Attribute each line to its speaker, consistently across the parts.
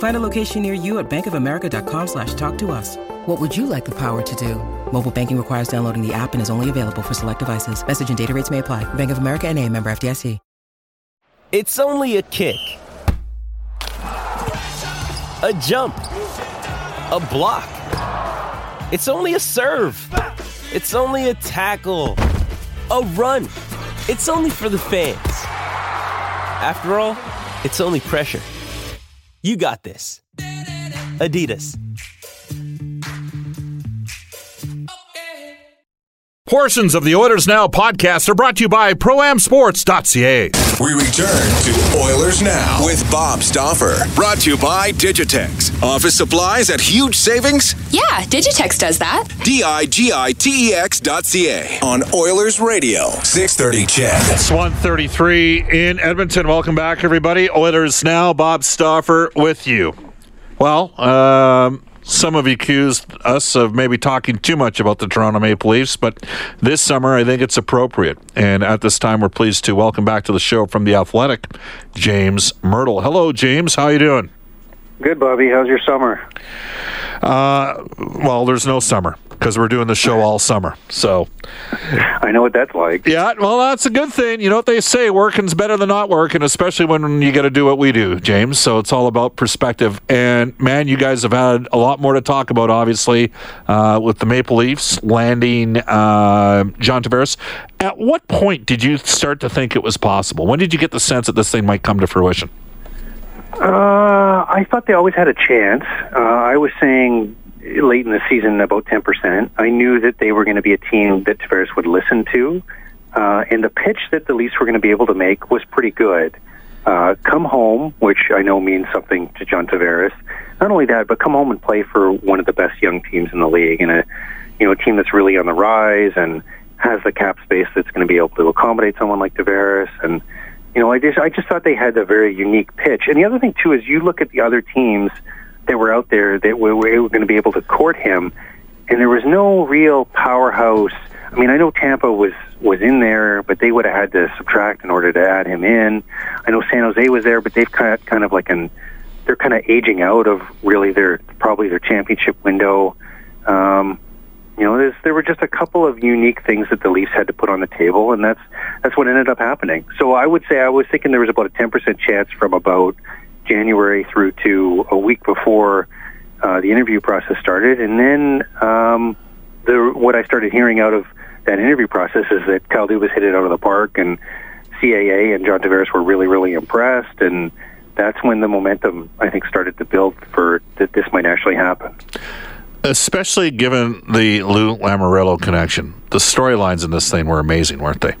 Speaker 1: Find a location near you at bankofamerica.com slash talk to us. What would you like the power to do? Mobile banking requires downloading the app and is only available for select devices. Message and data rates may apply. Bank of America and a member FDIC.
Speaker 2: It's only a kick. A jump. A block. It's only a serve. It's only a tackle. A run. It's only for the fans. After all, it's only pressure. You got this. Adidas.
Speaker 3: Portions of the Oilers Now podcast are brought to you by ProAmSports.ca.
Speaker 4: We return to Oilers Now with Bob Stauffer. Brought to you by Digitex. Office supplies at huge savings?
Speaker 5: Yeah, Digitex does that.
Speaker 4: D I G I T E X dot C A on Oilers Radio. 630 CHED.
Speaker 3: It's 133 in Edmonton. Welcome back, everybody. Oilers Now, Bob Stauffer with you. Well, um, some have accused us of maybe talking too much about the Toronto Maple Leafs, but this summer I think it's appropriate. And at this time, we're pleased to welcome back to the show from the Athletic, James Mirtle. Hello, James. How you doing?
Speaker 6: Good, Bobby. How's your summer?
Speaker 3: Uh, well, there's no summer because we're doing the show all summer. So,
Speaker 6: I know what that's like.
Speaker 3: yeah, well, that's a good thing. You know what they say: working's better than not working, especially when you got to do what we do, James. So it's all about perspective. And man, you guys have had a lot more to talk about, obviously, uh, with the Maple Leafs landing uh, John Tavares. At what point did you start to think it was possible? When did you get the sense that this thing might come to fruition?
Speaker 6: Uh, I thought they always had a chance. Uh, I was saying late in the season about 10%. I knew that they were going to be a team that Tavares would listen to. Uh, and the pitch that the Leafs were going to be able to make was pretty good. Uh, come home, which I know means something to John Tavares. Not only that, but come home and play for one of the best young teams in the league, and a you know a team that's really on the rise and has the cap space that's going to be able to accommodate someone like Tavares. And you know, I just I just thought they had a very unique pitch. And the other thing too is you look at the other teams that were out there that were, were going to be able to court him, and there was no real powerhouse. I mean, I know Tampa was was in there, but they would have had to subtract in order to add him in. I know San Jose was there, but they've kind of, kind of like an they're kind of aging out of really their probably their championship window. Um, you know, there were just a couple of unique things that the Leafs had to put on the table, and that's that's what ended up happening. So I would say I was thinking there was about a 10% chance from about January through to a week before uh, the interview process started, and then um, the what I started hearing out of that interview process is that Kyle Dubas hit it out of the park, and CAA and John Tavares were really, really impressed, and that's when the momentum I think started to build for that this might actually happen.
Speaker 3: Especially given the Lou Lamoriello connection, the storylines in this thing were amazing, weren't they?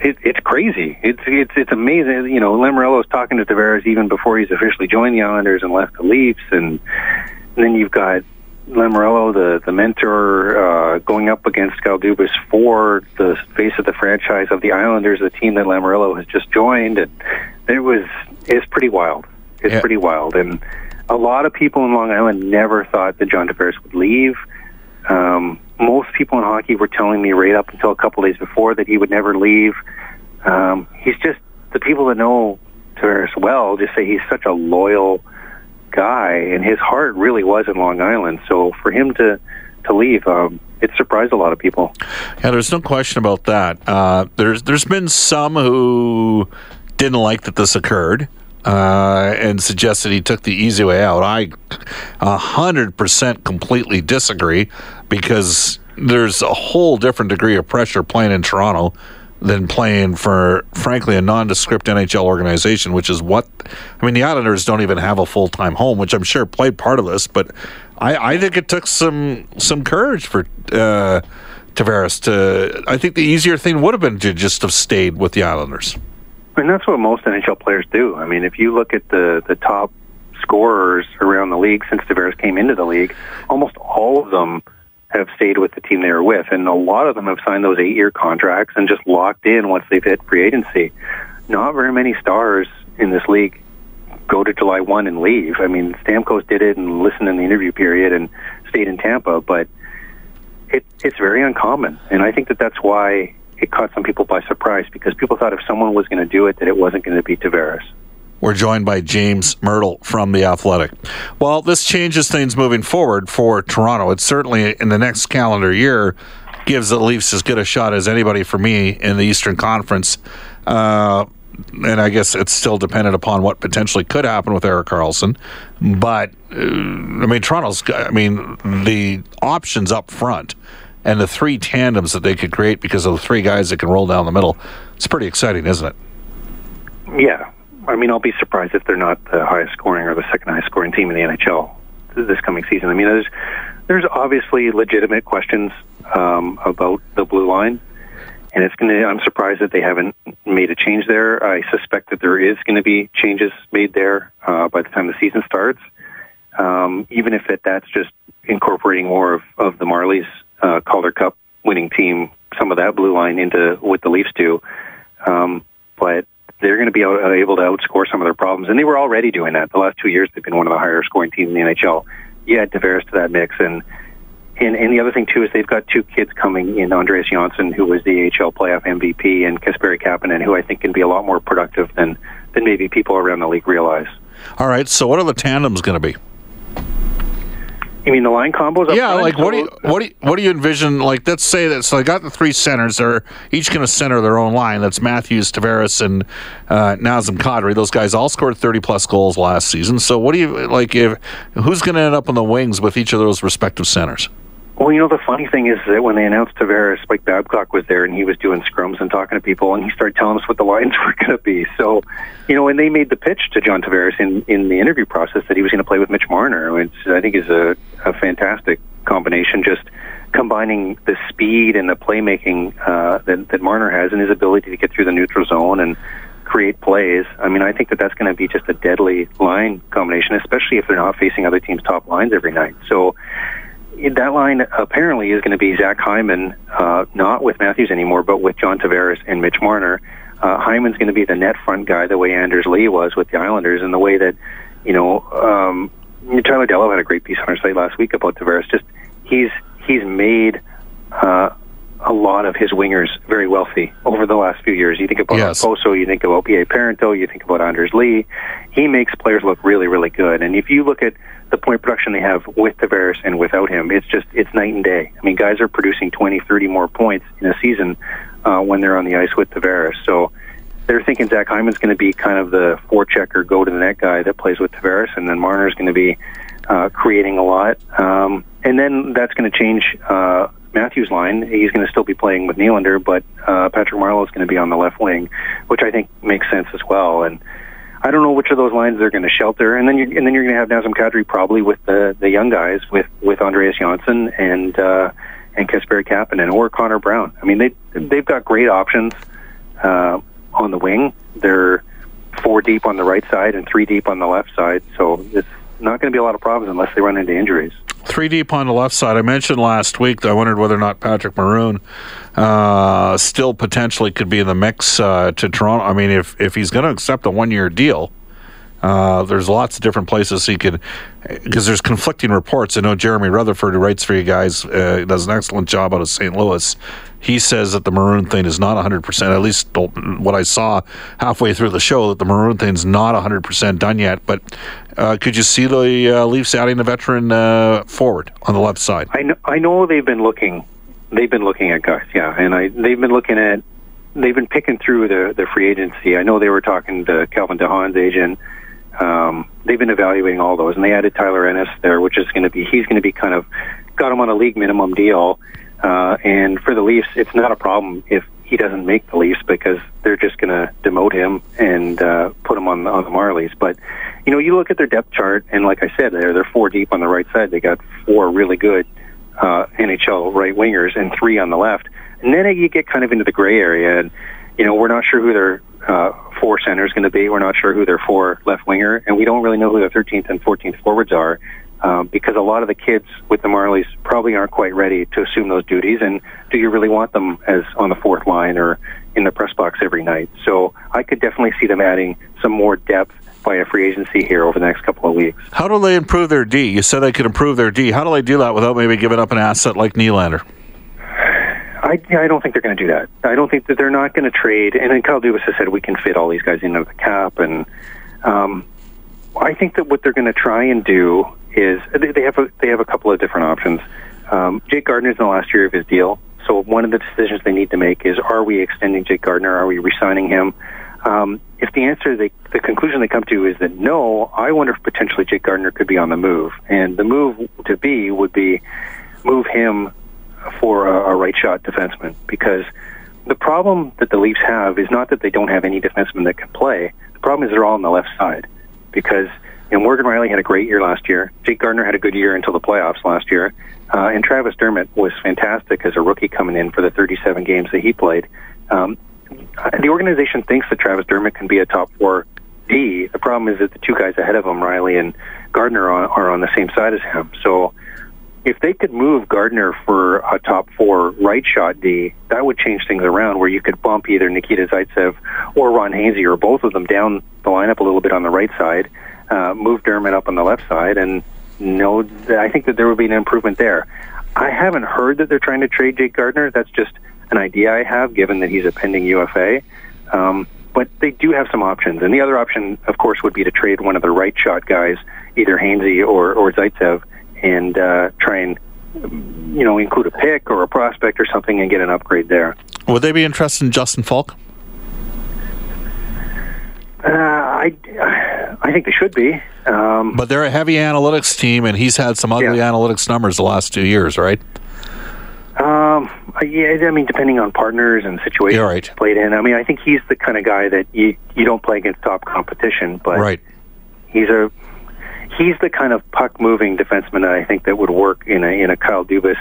Speaker 6: It, it's crazy. It's it's it's amazing. You know, Lamoriello's talking to Tavares even before he's officially joined the Islanders and left the Leafs, and, and then you've got Lamoriello, the the mentor, uh, going up against Kyle Dubas for the face of the franchise of the Islanders, the team that Lamoriello has just joined, and it was it's pretty wild. It's
Speaker 3: Yeah.
Speaker 6: pretty wild, and a lot of people in Long Island never thought that John Tavares would leave. Um, most people in hockey were telling me right up until a couple days before that he would never leave. Um, he's just the people that know Tavares well just say he's such a loyal guy, and his heart really was in Long Island. So for him to to leave, um, it surprised a lot of people.
Speaker 3: Yeah, there's no question about that. Uh, there's there's been some who didn't like that this occurred uh, and suggested he took the easy way out. I a hundred percent completely disagree because there's a whole different degree of pressure playing in Toronto than playing for, frankly, a nondescript NHL organization, which is what I mean. The Islanders don't even have a full time home, which I'm sure played part of this, but I, I think it took some some courage for. Uh, Tavares to. I think the easier thing would have been to just have stayed with the Islanders.
Speaker 6: And that's what most NHL players do. I mean, if you look at the the top scorers around the league since Tavares came into the league. Almost all of them have stayed with the team they were with, and a lot of them have signed those eight-year contracts and just locked in once they've hit free agency. Not very many stars in this league go to July 1 and leave. I mean, Stamkos did it and listened in the interview period and stayed in Tampa, but it, it's very uncommon. And I think that that's why it caught some people by surprise because people thought if someone was going to do it, that it wasn't going to be Tavares.
Speaker 3: We're joined by James Mirtle from The Athletic. Well, this changes things moving forward for Toronto. It certainly, in the next calendar year, gives the Leafs as good a shot as anybody for me in the Eastern Conference. Uh, and I guess it's still dependent upon what potentially could happen with Erik Karlsson. But uh, I mean, Toronto's. I mean, the options up front and the three tandems that they could create because of the three guys that can roll down the middle. It's pretty exciting, isn't it?
Speaker 6: Yeah, I mean, I'll be surprised if they're not the highest scoring or the second highest scoring team in the NHL this coming season. I mean, there's there's obviously legitimate questions um, about the blue line and it's going to. I'm surprised that they haven't made a change there. I suspect that there is going to be changes made there uh, by the time the season starts. Um, even if it, that's just incorporating more of, of the Marlies uh, Calder Cup winning team, some of that blue line into what the Leafs do. Um, but they're going to be able to outscore some of their problems, and they were already doing that. The last two years, they've been one of the higher scoring teams in the NHL. You add Tavares to that mix, and and, and the other thing too is they've got two kids coming in, Andreas Johnsson, who was the AHL playoff MVP, and Kasperi Kapanen, who I think can be a lot more productive than than maybe people around the league realize.
Speaker 3: All right, so what are the tandems going to be?
Speaker 6: You mean the line combos?
Speaker 3: yeah, like what do you what do you, what do you envision? Like, let's say that so I got the three centers. They're each going to center their own line. That's Matthews, Tavares, and uh, Nazem Kadri. Those guys all scored thirty plus goals last season. So, what do you like? If who's going to end up on the wings with each of those respective centers?
Speaker 6: Well, you know, the funny thing is that when they announced Tavares, Mike Babcock was there and he was doing scrums and talking to people and he started telling us what the lines were going to be. So, you know, when they made the pitch to John Tavares in, in the interview process that he was going to play with Mitch Marner, which I think is a, a fantastic combination, just combining the speed and the playmaking uh, that, that Marner has and his ability to get through the neutral zone and create plays. I mean, I think that that's going to be just a deadly line combination, especially if they're not facing other teams' top lines every night. So, that line apparently is going to be Zach Hyman, uh, not with Matthews anymore, but with John Tavares and Mitch Marner. Uh, Hyman's going to be the net front guy, the way Anders Lee was with the Islanders, and the way that, you know, um, Tyler Dellow had a great piece on our site last week about Tavares. Just he's he's made uh, a lot of his wingers very wealthy over the last few years. You think about yes. Poso, you think about P.A. Parenteau, you think about Anders Lee. He makes players look really, really good. And if you look at the point production they have with Tavares and without him, it's just it's night and day. I mean, guys are producing 20, 30 more points in a season uh, when they're on the ice with Tavares. So they're thinking Zach Hyman's going to be kind of the forechecker, go to the net guy that plays with Tavares, and then Marner's going to be uh, creating a lot. Um, and then that's going to change uh, Matthews' line. He's going to still be playing with Nylander, but uh, Patrick Marleau is going to be on the left wing, which I think makes sense as well. And I don't know which of those lines they're going to shelter, and then you're, and then you're going to have Nazem Kadri probably with the the young guys with with Andreas Johnsson and uh, and Kasperi Kapanen or Connor Brown. I mean they they've got great options uh, on the wing. They're four deep on the right side and three deep on the left side, so it's not going to be a lot of problems unless they run into injuries.
Speaker 3: Three deep on the left side. I mentioned last week that I wondered whether or not Patrick Maroon uh, still potentially could be in the mix uh, to Toronto. I mean, if if he's going to accept a one year deal, uh, there's lots of different places he could, because there's conflicting reports. I know Jeremy Rutherford, who writes for you guys, uh, does an excellent job out of St. Louis. He says that the Maroon thing is not 100%, at least what I saw halfway through the show, that the Maroon thing is not 100% done yet. But uh, could you see the uh, Leafs adding a veteran uh, forward on the left side?
Speaker 6: I know, I know they've been looking. They've been looking at guys, yeah, and I they've been looking at they've been picking through the the free agency. I know they were talking to Calvin de Haan's agent um, they've been evaluating all those, and they added Tyler Ennis there, which is going to be he's going to be kind of got him on a league minimum deal. Uh, and for the Leafs, it's not a problem if he doesn't make the Leafs because they're just going to demote him and uh, put him on on the Marlies. But you know, you look at their depth chart, and like I said, they're they're four deep on the right side. They got four really good uh, NHL right wingers and three on the left. And then you get kind of into the gray area, and you know, we're not sure who their uh, four center is going to be. We're not sure who their four left winger, and we don't really know who their 13th and 14th forwards are. Um, because a lot of the kids with the Marlies probably aren't quite ready to assume those duties. And do you really want them as on the fourth line or in the press box every night? So I could definitely see them adding some more depth by a free agency here over the next couple of weeks.
Speaker 3: How do they improve their D? You said they could improve their D. How do they do that without maybe giving up an asset like Nylander?
Speaker 6: I, I don't think they're going to do that. I don't think that they're not going to trade. And then Kyle Dubas has said we can fit all these guys into the cap. And um, I think that what they're going to try and do is they have a, they have a couple of different options. Um, Jake Gardiner's in the last year of his deal, so one of the decisions they need to make is: Are we extending Jake Gardiner? Are we re-signing him? Um, if the answer, they, the conclusion they come to is that no, I wonder if potentially Jake Gardiner could be on the move, and the move to be would be move him for a, a right shot defenseman because the problem that the Leafs have is not that they don't have any defensemen that can play. The problem is they're all on the left side because know, Morgan Rielly had a great year last year. Jake Gardiner had a good year until the playoffs last year. Uh, and Travis Dermott was fantastic as a rookie coming in for the 37 games that he played. Um, the organization thinks that Travis Dermott can be a top four D. The problem is that the two guys ahead of him, Rielly and Gardiner, are, are on the same side as him. So if they could move Gardiner for a top four right shot D, that would change things around where you could bump either Nikita Zaitsev or Ron Hainsey or both of them down the lineup a little bit on the right side, uh, move Dermott up on the left side, and no, I think that there would be an improvement there. I haven't heard that they're trying to trade Jake Gardiner. That's just an idea I have, given that he's a pending UFA. Um, but they do have some options, and the other option, of course, would be to trade one of the right shot guys, either Hainsey or or Zaitsev, and uh, try and you know include a pick or a prospect or something and get an upgrade there.
Speaker 3: Would they be interested in Justin Faulk?
Speaker 6: Uh, I, I think they should be. Um,
Speaker 3: but they're a heavy analytics team, and he's had some ugly yeah. analytics numbers the last two years, right?
Speaker 6: Um, yeah, I mean, depending on partners and situations
Speaker 3: yeah, right.
Speaker 6: played in. I mean, I think he's the kind of guy that you you don't play against top competition, but
Speaker 3: right.
Speaker 6: he's a he's the kind of puck moving defenseman that I think that would work in a in a Kyle Dubas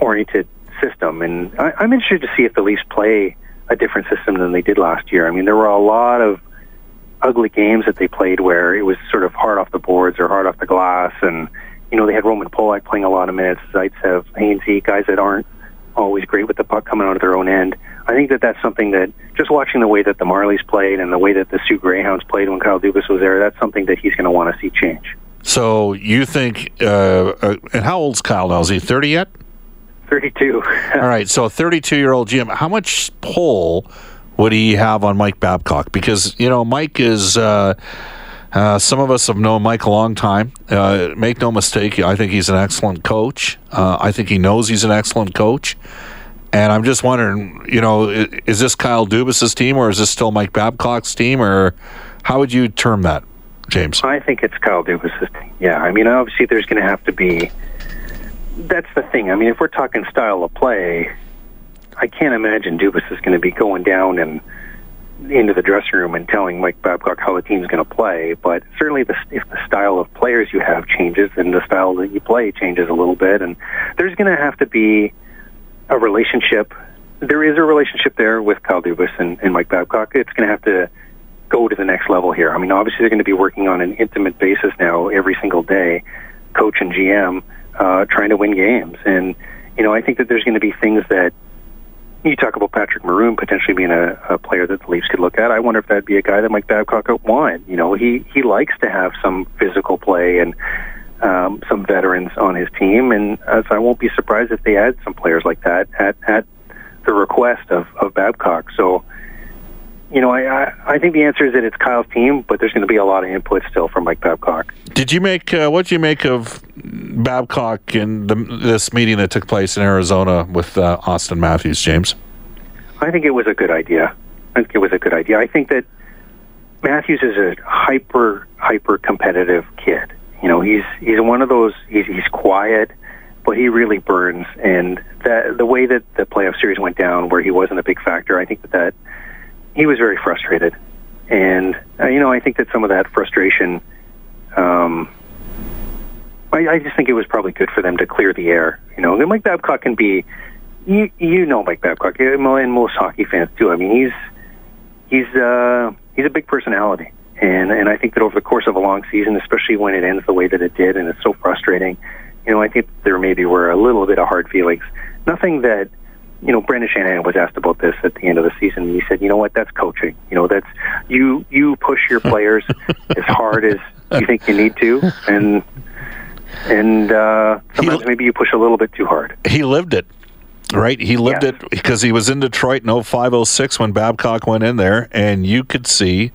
Speaker 6: oriented system. And I, I'm interested to see if the Leafs play a different system than they did last year. I mean, there were a lot of ugly games that they played where it was sort of hard off the boards or hard off the glass, and you know they had Roman Polak playing a lot of minutes, Zaitsev, Hainsey, guys that aren't always great with the puck coming out of their own end. I think that that's something that just watching the way that the Marlies played and the way that the Soo Greyhounds played when Kyle Dubas was there, that's something that he's going to want to see change.
Speaker 3: So you think, uh, uh, and how old's Kyle now? Is he 30 yet?
Speaker 6: 32.
Speaker 3: All right, so 32 year old Jim, how much pull would he have on Mike Babcock? Because, you know, Mike is. Uh, uh, some of us have known Mike a long time. Uh, make no mistake, I think he's an excellent coach. Uh, I think he knows he's an excellent coach. And I'm just wondering, you know, is, is this Kyle Dubas's team or is this still Mike Babcock's team, or how would you term that, James?
Speaker 6: I think it's Kyle Dubas's team. Yeah, I mean, obviously, there's going to have to be. That's the thing. I mean, if we're talking style of play, I can't imagine Dubas is going to be going down and into the dressing room and telling Mike Babcock how the team's going to play. But certainly, the, if the style of players you have changes, then the style that you play changes a little bit. And there's going to have to be a relationship. There is a relationship there with Kyle Dubas and, and Mike Babcock. It's going to have to go to the next level here. I mean, obviously, they're going to be working on an intimate basis now every single day, coach and GM, uh, trying to win games. And, you know, I think that there's going to be things that you talk about Patrick Maroon potentially being a, a player that the Leafs could look at. I wonder if that'd be a guy that Mike Babcock would want. You know, he he likes to have some physical play and um, some veterans on his team, and uh, so I won't be surprised if they add some players like that at at the request of of Babcock. So. You know, I, I I think the answer is that it's Kyle's team, but there's going to be a lot of input still from Mike Babcock.
Speaker 3: Did you make uh, what did you make of Babcock and the, this meeting that took place in Arizona with uh, Auston Matthews, James?
Speaker 6: I think it was a good idea. I think it was a good idea. I think that Matthews is a hyper, hyper competitive kid. You know, he's he's one of those. He's, he's quiet, but he really burns. And that the way that the playoff series went down, where he wasn't a big factor, I think that that he was very frustrated. And uh, you know, I think that some of that frustration. Um, I, I just think it was probably good for them to clear the air. You know, Mike Babcock can be you you know Mike Babcock and most hockey fans too. I mean, he's he's uh, he's a big personality, and and I think that over the course of a long season, especially when it ends the way that it did, and it's so frustrating, you know, I think there maybe were a little bit of hard feelings. Nothing that you know, Brendan Shanahan was asked about this at the end of the season. And he said, "You know what? That's coaching. You know, that's you. You push your players as hard as you think you need to, and and uh, sometimes
Speaker 3: He-
Speaker 6: maybe you push a little bit too hard."
Speaker 3: he lived it. Right, he lived
Speaker 6: Yes.
Speaker 3: it because he was in Detroit in 0506 when Babcock went in there, and you could see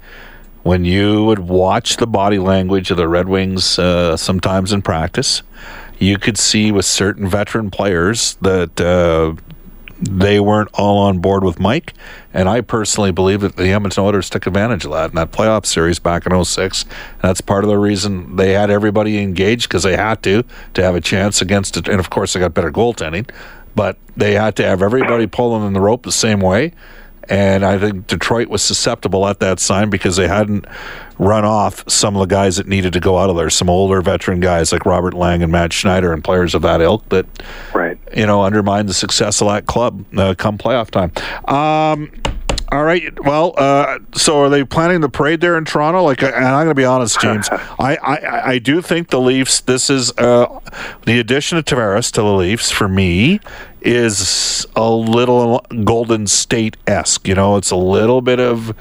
Speaker 3: when you would watch the body language of the Red Wings uh, sometimes in practice, you could see with certain veteran players that uh, they weren't all on board with Mike. And I personally believe that the Edmonton Oilers took advantage of that in that playoff series back in 06. That's part of the reason they had everybody engaged because they had to to have a chance against it. And of course, they got better goaltending, but they had to have everybody pulling in the rope the same way. And I think Detroit was susceptible at that sign because they hadn't run off some of the guys that needed to go out of there. Some older veteran guys like Robert Lang and Matt Schneider and players of that ilk that
Speaker 6: Right.
Speaker 3: you know, undermine the success of that club uh, come playoff time. Um, all right. Well, uh, so are they planning the parade there in Toronto? Like, and I'm going to be honest, James. I, I, I do think the Leafs. This is uh, the addition of Tavares to the Leafs for me is a little Golden State esque. You know, it's a little bit of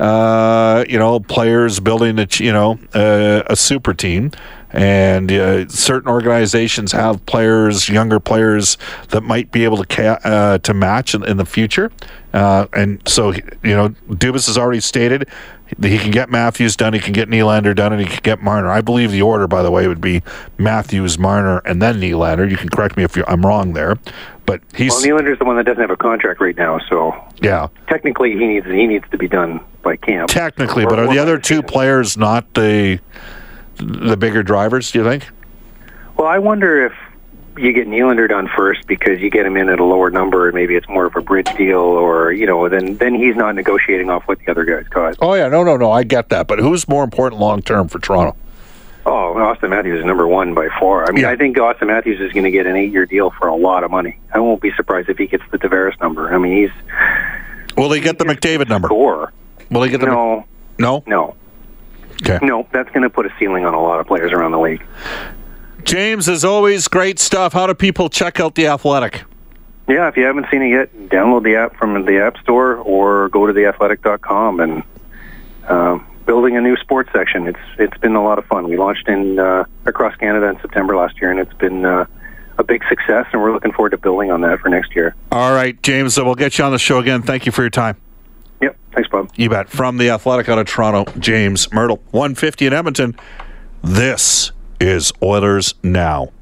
Speaker 3: uh, you know players building a you know uh, a super team. And uh, certain organizations have players, younger players that might be able to ca- uh, to match in, in the future. Uh, and so, you know, Dubas has already stated that he can get Matthews done, he can get Nylander done, and he can get Marner. I believe the order, by the way, would be Matthews, Marner, and then Nylander. You can correct me if I'm wrong there, but he's
Speaker 6: Well, Nylander's the one that doesn't have a contract right now, so
Speaker 3: yeah,
Speaker 6: technically he needs he needs to be done by camp.
Speaker 3: technically.
Speaker 6: Or-
Speaker 3: But are the other two players not the the bigger drivers? Do you think?
Speaker 6: Well, I wonder if you get Nylander done first because you get him in at a lower number, and maybe it's more of a bridge deal, or you know, then then he's not negotiating off what the other guys got.
Speaker 3: Oh yeah, no, no, no. I get that, but who's more important long term for Toronto?
Speaker 6: Auston Matthews is number one by far. I mean,
Speaker 3: Yeah.
Speaker 6: I think Auston Matthews is going to get an eight-year deal for a lot of money. I won't be surprised if he gets the Tavares number. I mean, he's
Speaker 3: Will they get the McDavid number?
Speaker 6: score.
Speaker 3: Will they get the
Speaker 6: No,
Speaker 3: no?
Speaker 6: no,
Speaker 3: Okay.
Speaker 6: no. That's going to put a ceiling on a lot of players around the league.
Speaker 3: James, as always, great stuff. How do people check out the Athletic?
Speaker 6: Yeah, if you haven't seen it yet, download the app from the App Store or go to theathletic.com and uh, building a new sports section. It's it's been a lot of fun. We launched in uh, across Canada in September last year, and it's been uh, a big success. And we're looking forward to building on that for next year.
Speaker 3: All right, James, uh, we'll get you on the show again. Thank you for your time.
Speaker 6: Yep, thanks, Bob.
Speaker 3: You bet. From the Athletic out of Toronto, James Mirtle, 150 in Edmonton. This is Oilers Now.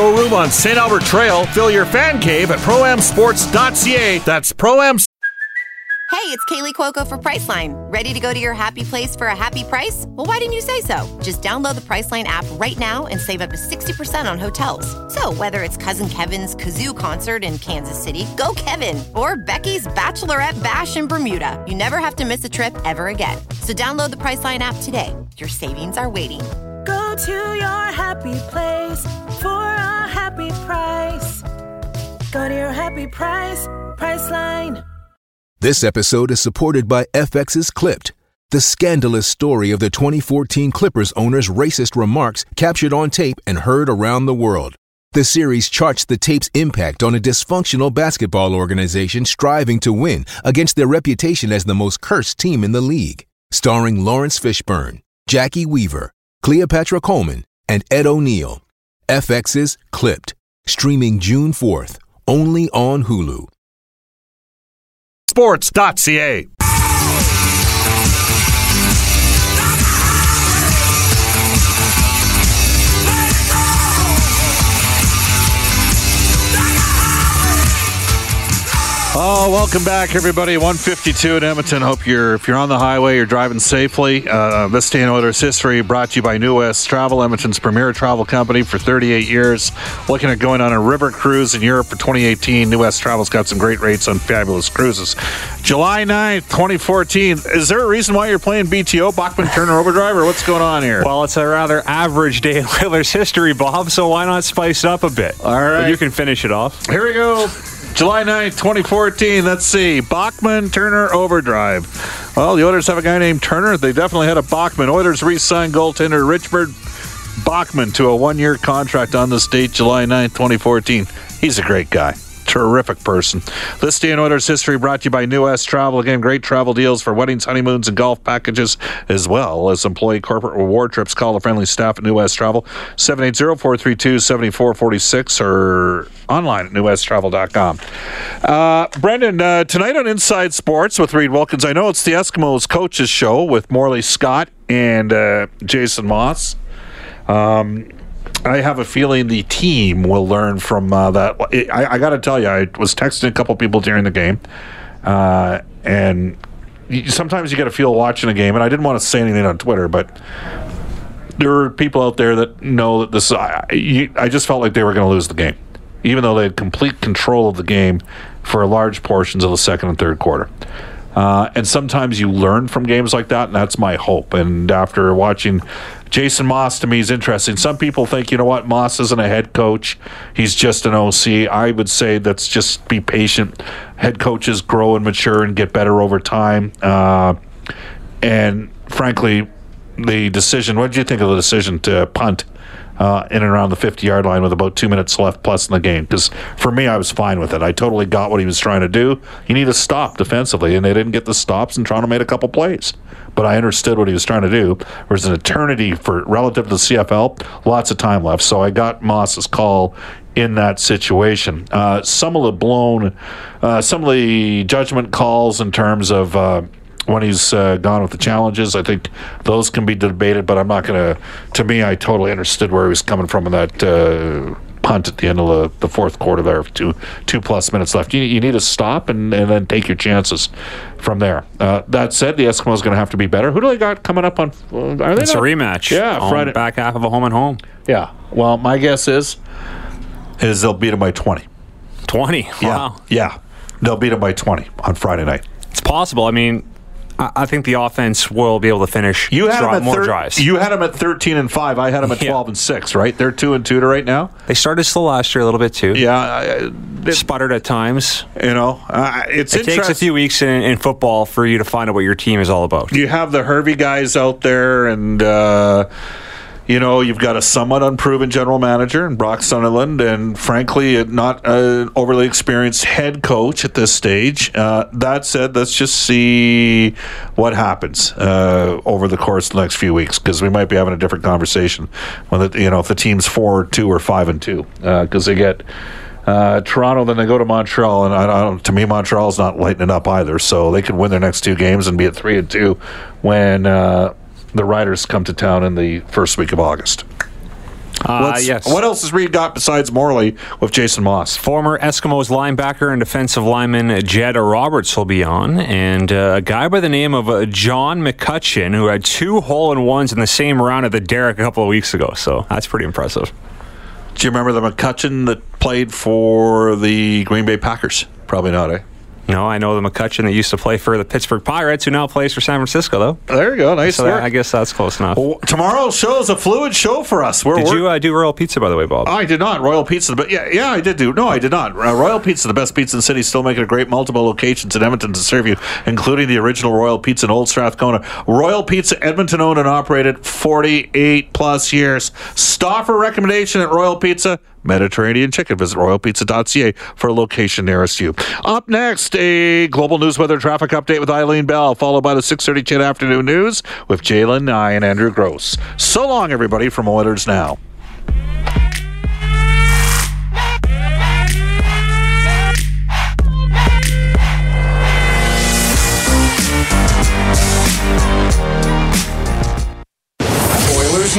Speaker 7: showroom on St. Albert Trail. Fill your fan cave at proamsports.ca. That's proam
Speaker 8: Hey, it's Kaley Cuoco for Priceline. Ready to go to your happy place for a happy price? Well, why didn't you say so? Just download the Priceline app right now and save up to 60% on hotels. So, whether it's Cousin Kevin's Kazoo concert in Kansas City, go Kevin, or Becky's Bachelorette Bash in Bermuda, you never have to miss a trip ever again. So, download the Priceline app today. Your savings are waiting.
Speaker 9: To your happy place for a happy price. Go to your happy price, Priceline.
Speaker 10: This episode is supported by FX's Clipped, the scandalous story of the 2014 Clippers owner's racist remarks captured on tape and heard around the world. The series charts the tape's impact on a dysfunctional basketball organization striving to win against their reputation as the most cursed team in the league. Starring Laurence Fishburne, Jacki Weaver, Cleopatra Coleman, and Ed O'Neill. FX's Clipped, streaming June 4th, only on Hulu.
Speaker 7: sports.ca.
Speaker 3: Oh, welcome back, everybody. 152 in Edmonton. Hope you're if you're on the highway, you're driving safely. Uh, this day in Oilers history brought to you by New West Travel, Edmonton's premier travel company for 38 years. Looking at going on a river cruise in Europe for 2018. New West Travel's got some great rates on fabulous cruises. July 9th, 2014. Is there a reason why you're playing BTO, Bachman Turner Overdrive, or what's going on here?
Speaker 11: Well, it's a rather average day in Oilers history, Bob. So why not spice it up a bit?
Speaker 3: All right,
Speaker 11: but you can finish it off.
Speaker 3: Here we go. July 9th, 2014. Let's see. Bachman Turner Overdrive. Well, the Oilers have a guy named Turner. They definitely had a Bachman. Oilers re signed goaltender Richard Bachman to a one year contract on this date, July 9th, 2014. He's a great guy terrific person. This day in Oilers history brought to you by New West Travel. Again, great travel deals for weddings, honeymoons, and golf packages, as well as employee corporate reward trips. Call the friendly staff at New West Travel, 780-432-7446 or online at newwesttravel.com. Uh, Brendan, uh, tonight on Inside Sports with Reid Wilkins, I know it's the Eskimos coaches show with Morley Scott and uh, Jason Moss. Um, I have a feeling the team will learn from uh, that. I, I got to tell you, I was texting a couple people during the game, uh, and sometimes you get a feel watching a game. And I didn't want to say anything on Twitter, but there are people out there that know that this. I, I just felt like they were going to lose the game, even though they had complete control of the game for large portions of the second and third quarter. Uh, and sometimes you learn from games like that, and that's my hope. And after watching Jason Moss to me, is interesting. Some people think, you know what, Moss isn't a head coach; he's just an OC. I would say that's just be patient. Head coaches grow and mature and get better over time. Uh, and frankly, the decision. What did you think of the decision to punt? Uh, in and around the 50 yard line with about two minutes left plus in the game. Because for me, I was fine with it. I totally got what he was trying to do. He needed to stop defensively, and they didn't get the stops, and Toronto made a couple plays. But I understood what he was trying to do. There's an eternity for relative to the CFL, lots of time left. So I got Moss's call in that situation. Uh, some of the blown, uh, some of the judgment calls in terms of. When he's uh, gone with the challenges. I think those can be debated, but I'm not going to. To me, I totally understood where he was coming from in that uh, punt at the end of the, the fourth quarter there, two two plus minutes left. You, you need to stop and, and then take your chances from there. Uh, that said, the Eskimos going to have to be better. Who do they got coming up on?
Speaker 11: Uh, are they it's not? a rematch.
Speaker 3: Yeah,
Speaker 11: Friday back half of a home and home.
Speaker 3: Yeah. Well, my guess is is they'll beat them by twenty.
Speaker 11: Twenty.
Speaker 3: Wow. Yeah. Yeah. They'll beat them by twenty on Friday night.
Speaker 11: It's possible. I mean, I think the offense will be able to finish.
Speaker 3: You had them at
Speaker 11: more
Speaker 3: thir-
Speaker 11: drives.
Speaker 3: You had them at thirteen and five. I had them at
Speaker 11: Yeah.
Speaker 3: twelve and six. Right? They're two and two to right now.
Speaker 11: They started slow last year a little bit too.
Speaker 3: Yeah, I- it-
Speaker 11: Sputtered at times.
Speaker 3: you know, uh, it's
Speaker 11: It takes a few weeks in, in football for you to find out what your team is all about.
Speaker 3: you have the Hervey guys out there, and uh, you know you've got a somewhat unproven general manager in Brock Sunderland, and frankly, not an overly experienced head coach at this stage. Uh, that said, let's just see what happens uh, over the course of the next few weeks, because we might be having a different conversation when the, you know if the team's four two or five and two, because they get. Uh, Toronto, then they go to Montreal, and I, I don't. To me, Montreal's not lighting up either. So they could win their next two games and be at three and two when uh, the Riders come to town in the first week of August.
Speaker 11: Uh, yes.
Speaker 3: What else has Reid got besides Morley with Jason Moss?
Speaker 11: Former Eskimos linebacker and defensive lineman Jed Roberts will be on, and uh, a guy by the name of uh, John McCutcheon, who had two hole in ones in the same round at the Derrick a couple of weeks ago. So that's pretty impressive.
Speaker 3: Do you remember the McCutcheon that played for the Green Bay Packers? Probably not, eh?
Speaker 11: No, I know the McCutchen that used to play for the Pittsburgh Pirates, who now plays for San Francisco, though.
Speaker 3: There you go. Nice
Speaker 11: So
Speaker 3: work.
Speaker 11: that, I guess that's close enough.
Speaker 3: Well, tomorrow's show is a fluid show for us. We're,
Speaker 11: Did
Speaker 3: we're-
Speaker 11: you uh, do Royal Pizza, by the way, Bob?
Speaker 3: I did not. Royal Pizza, but yeah, yeah, I did do. No, I did not. Uh, Royal Pizza, the best pizza in the city, still making a great multiple locations in Edmonton to serve you, including the original Royal Pizza in Old Strathcona. Royal Pizza, Edmonton owned and operated 48 plus years. Stauffer recommendation at Royal Pizza. Mediterranean chicken. Visit royalpizza.ca for a location nearest you. Up next, a global news weather traffic update with Eileen Bell, followed by the 6:30 CHED afternoon news with Jalen Nye and Andrew Gross. So long, everybody, from Oilers Now.